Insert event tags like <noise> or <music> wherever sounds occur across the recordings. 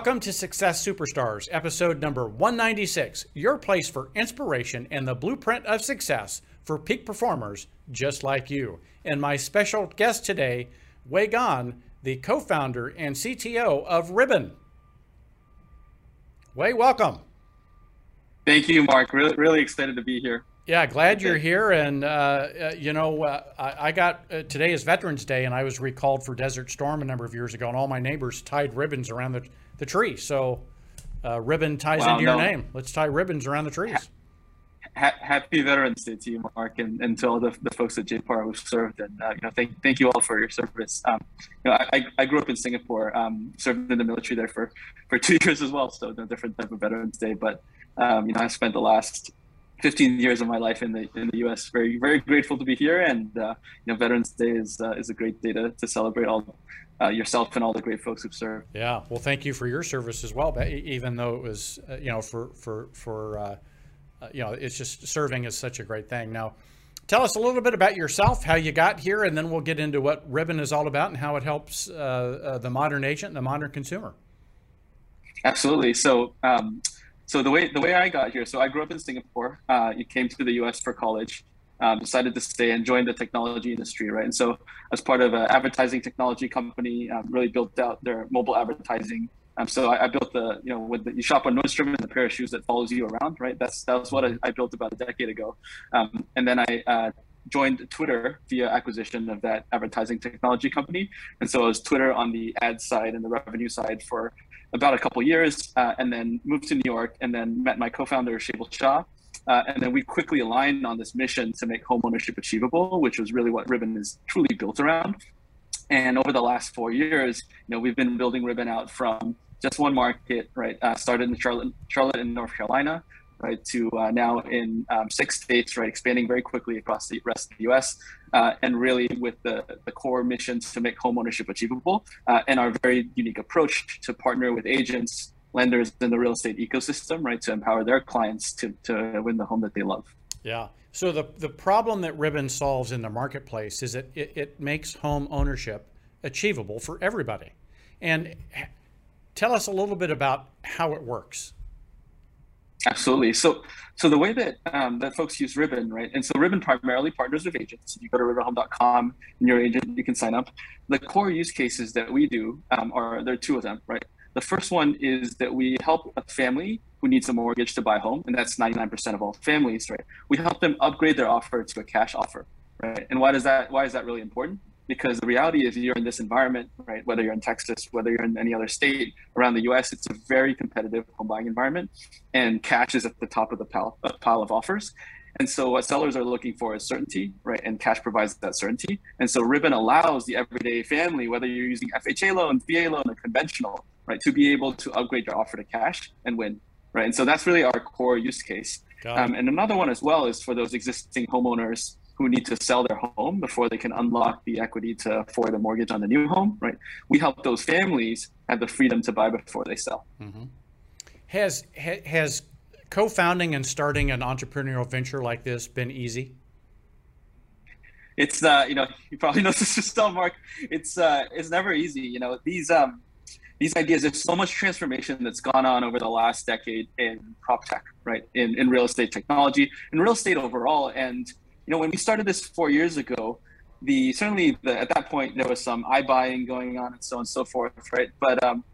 Welcome to Success Superstars, episode number 196, your place for inspiration and the blueprint of success for peak performers just like you. And my special guest today, Wei Gan, the co founder and CTO of Ribbon. Wei, welcome. Thank you, Mark. Really, really excited to be here. Yeah, glad you're here. And, uh, uh, you know, uh, I, I, got uh, today is Veterans Day, and I was recalled for Desert Storm a number of years ago, and all my neighbors tied ribbons around the, the tree. So, uh, ribbon ties wow, into no. your name. Let's tie ribbons around the trees. Ha- happy Veterans Day to you, Mark, and, and to all the, the folks at JPAR who've served. And, uh, you know, thank, thank you all for your service. Um, you know, I, I grew up in Singapore, um, served in the military there for, for two <laughs> years as well, so a different type of Veterans Day. But, um, you know, I spent the last 15 years of my life in the in the U.S. Very very grateful to be here, and uh, you know Veterans Day is uh, is a great day to, to celebrate all uh, yourself and all the great folks who've served. Yeah, well, thank you for your service as well. But even though it was uh, you know for for for uh, uh, you know it's just serving is such a great thing. Now, tell us a little bit about yourself, how you got here, and then we'll get into what Ribbon is all about and how it helps the modern agent and the modern consumer. Absolutely. So. Um, so the way the way I got here, so I grew up in Singapore. Uh, you came to the U.S. for college, um, decided to stay and join the technology industry, right? And so as part of an advertising technology company, um, really built out their mobile advertising. Um, so I, I, built the, you know, with the, you shop on Nordstrom and the pair of shoes that follows you around, right? That's that was what I, I built about a decade ago, um, and then I. Uh, joined Twitter via acquisition of that advertising technology company. And so it was Twitter on the ad side and the revenue side for about a couple years, uh, and then moved to New York, and then met my co-founder Shaival Shah, uh, and then we quickly aligned on this mission to make homeownership achievable, which was really what Ribbon is truly built around. And over the last four years, you know, we've been building Ribbon out from just one market, right? Uh, started in Charlotte, Charlotte in North Carolina, right, to uh, now in um, six states, right, expanding very quickly across the rest of the U.S. Uh, and really with the, the core missions to make homeownership achievable uh, and our very unique approach to partner with agents, lenders in the real estate ecosystem, right, to empower their clients to, to win the home that they love. Yeah. So the, the problem that Ribbon solves in the marketplace is that it, it makes home ownership achievable for everybody. And tell us a little bit about how it works. Absolutely. So, so the way that um, that folks use Ribbon, right? And so Ribbon primarily partners with agents. You go to ribbonhome.com and your agent, you can sign up. The core use cases that we do um, are there are two of them, right? The first one is that we help a family who needs a mortgage to buy a home, and that's 99% of all families, right? We help them upgrade their offer to a cash offer, right? And why does that? Why is that really important? because the reality is you're in this environment, right? Whether you're in Texas, whether you're in any other state around the U.S., it's a very competitive home buying environment, and cash is at the top of the pile, uh, pile of offers. And so what sellers are looking for is certainty, right? And cash provides that certainty. And so Ribbon allows the everyday family, whether you're using FHA loan, VA loan, or conventional, right, to be able to upgrade your offer to cash and win, right? And so that's really our core use case. Um, and another one as well is for those existing homeowners who need to sell their home before they can unlock the equity to afford a mortgage on the new home, right? We help those families have the freedom to buy before they sell. Mm-hmm. Has has co-founding and starting an entrepreneurial venture like this been easy? It's uh, you know, <laughs> you probably know this yourself, Mark. It's uh, it's never easy. You know, these um, these ideas. There's so much transformation that's gone on over the last decade in prop tech, right? In in real estate technology, in real estate overall, and you know, when we started this four years ago, the certainly the, at that point there was some iBuying going on and so on and so forth, right? But um,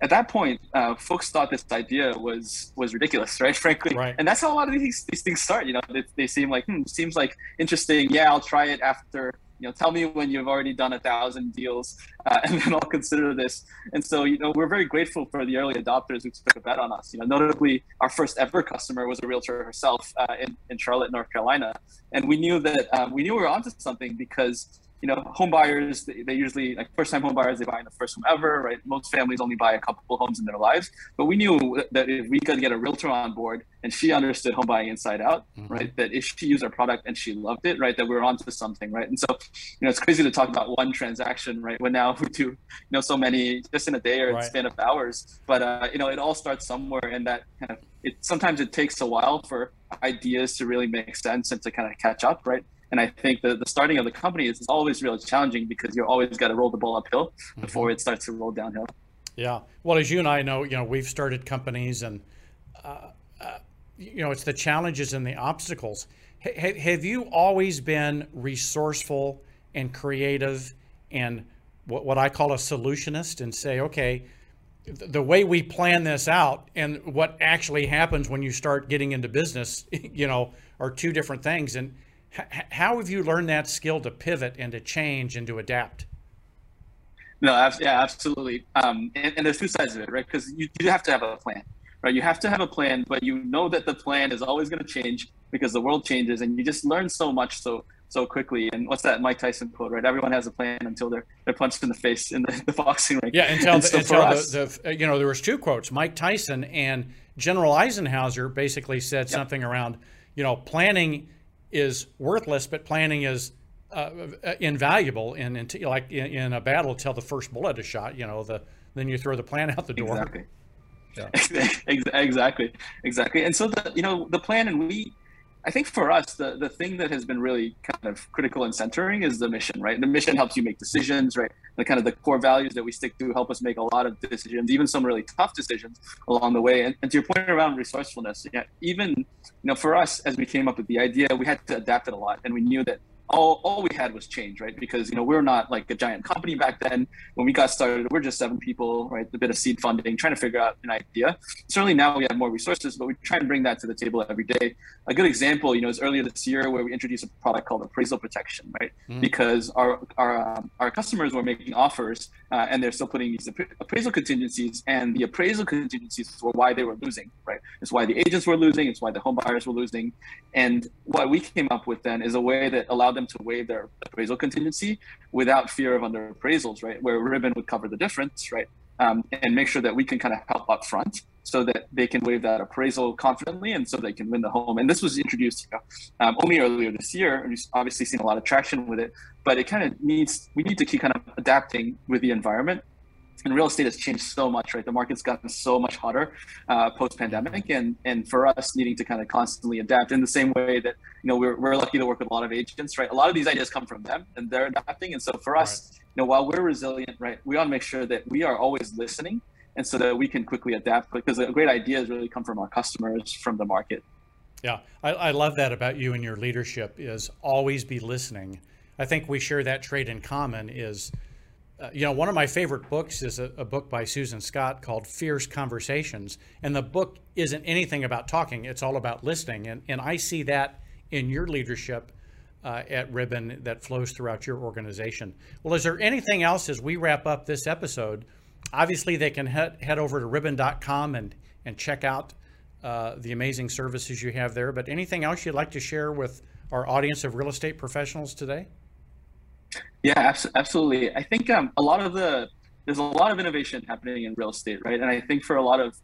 at that point, uh, folks thought this idea was was ridiculous, <laughs> right? Frankly, right. and that's how a lot of these these things start. You know, they, they seem like hmm, seems like interesting. Yeah, I'll try it after you know, tell me when you've already done a thousand deals, uh, <laughs> and then I'll consider this. And so, you know, we're very grateful for the early adopters who took a bet on us. You know, notably, our first ever customer was a realtor herself uh, in, in Charlotte, North Carolina, and we knew that um, we knew we were onto something because you know, home buyers, they, they usually, like first time home buyers, they buy in the first home ever, right? Most families only buy a couple of homes in their lives. But we knew that if we could get a realtor on board and she understood home buying inside out, mm-hmm. right? That if she used our product and she loved it, right? That we were onto something, right? And so, you know, it's crazy to talk about one transaction, right? When now <laughs> we do, you know, so many just in a day or right. span of hours. But, uh, you know, it all starts somewhere and that kind of, it sometimes it takes a while for ideas to really make sense and to kind of catch up, right? And I think the, the starting of the company is, is always really challenging because you're always got to roll the ball uphill mm-hmm. before it starts to roll downhill. Yeah. Well, as you and I know, you know, we've started companies, and uh, uh, you know, it's the challenges and the obstacles. H- have you always been resourceful and creative and what, what I call a solutionist and say, okay, the way we plan this out and what actually happens when you start getting into business, <laughs> you know, are two different things. And how have you learned that skill to pivot and to change and to adapt? No, yeah, absolutely. Um, and, and, there's two sides of it, right? Because you, you have to have a plan, right? You have to have a plan, but you know that the plan is always going to change because the world changes, and you just learn so much so so quickly. And what's that Mike Tyson quote, right? Everyone has a plan until they're they're punched in the face in the, <laughs> the boxing ring. Yeah, until, the, until the, the, you know there was two quotes, Mike Tyson and General Eisenhower basically said yep. something around, you know, planning is worthless, but planning is uh, invaluable in, in like in, in, a battle until the first bullet is shot. You know, the then you throw the plan out the door. Exactly. Yeah. <laughs> exactly. Exactly. And so the you know the plan and we I think for us, the, the thing that has been really kind of critical and centering is the mission, right? The mission helps you make decisions, right? The kind of the core values that we stick to help us make a lot of decisions, even some really tough decisions along the way. And, and to your point around resourcefulness, yeah, even you know, for us as we came up with the idea, we had to adapt it a lot, and we knew that all, all we had was change, right? Because you know we're not like a giant company back then. When we got started, we're just seven people, right? A bit of seed funding, trying to figure out an idea. Certainly now we have more resources, but we try and bring that to the table every day. A good example, you know, is earlier this year where we introduced a product called appraisal protection, right? Mm-hmm. Because our our um, our customers were making offers uh, and they're still putting these appraisal contingencies, and the appraisal contingencies were why they were losing, right? It's why the agents were losing, it's why the home buyers were losing, and what we came up with then is a way that allowed them to waive their appraisal contingency without fear of under appraisals, right? Where Ribbon would cover the difference, right? Um, and make sure that we can kind of help up front so that they can waive that appraisal confidently and so they can win the home. And this was introduced you know, um, only earlier this year. And we've obviously seen a lot of traction with it, but it kind of needs, we need to keep kind of adapting with the environment and real estate has changed so much, right? The market's gotten so much hotter uh, post pandemic, and and for us needing to kind of constantly adapt in the same way that you know we're, we're lucky to work with a lot of agents, right? A lot of these ideas come from them, and they're adapting. And so for us, right. you know, while we're resilient, right, we want to make sure that we are always listening, and so that we can quickly adapt because great ideas really come from our customers, from the market. Yeah, I, I love that about you and your leadership is always be listening. I think we share that trait in common. Is uh, you know, one of my favorite books is a, a, book by Susan Scott called Fierce Conversations. And the book isn't anything about talking, it's all about listening. And, and I see that in your leadership uh, at Ribbon that flows throughout your organization. Well, is there anything else as we wrap up this episode? Obviously, they can head, head over to ribbon.com and, and check out uh, the amazing services you have there. But anything else you'd like to share with our audience of real estate professionals today? Yeah, absolutely. I think um, a lot of the there's a lot of innovation happening in real estate, right? And I think for a lot of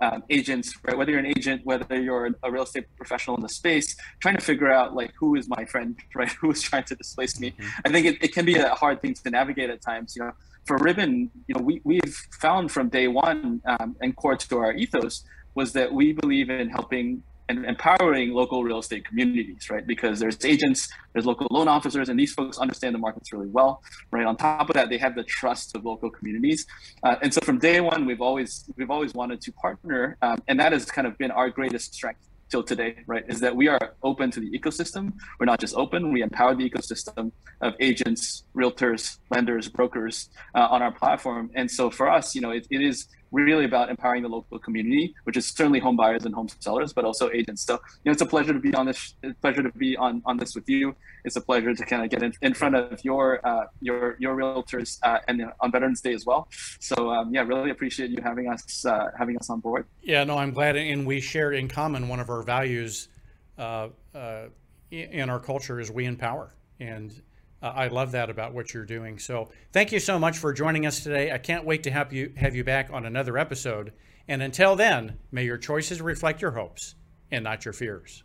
um, agents, right, whether you're an agent, whether you're a real estate professional in the space, trying to figure out like who is my friend, <laughs> right? Who is trying to displace me? Mm-hmm. I think it, it can be a hard thing to navigate at times. You know, for Ribbon, you know, we we've found from day one um, and core to our ethos was that we believe in helping and empowering local real estate communities, right? Because there's agents, there's local loan officers, and these folks understand the markets really well, right? On top of that, they have the trust of local communities, uh, and so from day one, we've always we've always wanted to partner, um, and that has kind of been our greatest strength till today, right? Is that we are open to the ecosystem. We're not just open; we empower the ecosystem of agents, realtors, lenders, brokers uh, on our platform. And so for us, you know, it, it is really about empowering the local community, which is certainly home buyers and home sellers, but also agents. So, you know, it's a pleasure to be on this. pleasure to be on on this with you. It's a pleasure to kind of get in, in front of your uh, your your realtors uh, and on Veterans Day as well. So, um, yeah, really appreciate you having us uh, having us on board. Yeah, no, I'm glad, and we share in common one of our values uh, uh, in our culture is we empower and uh, I love that about what you're doing. So thank you so much for joining us today. I can't wait to have you have you back on another episode. And until then, may your choices reflect your hopes and not your fears.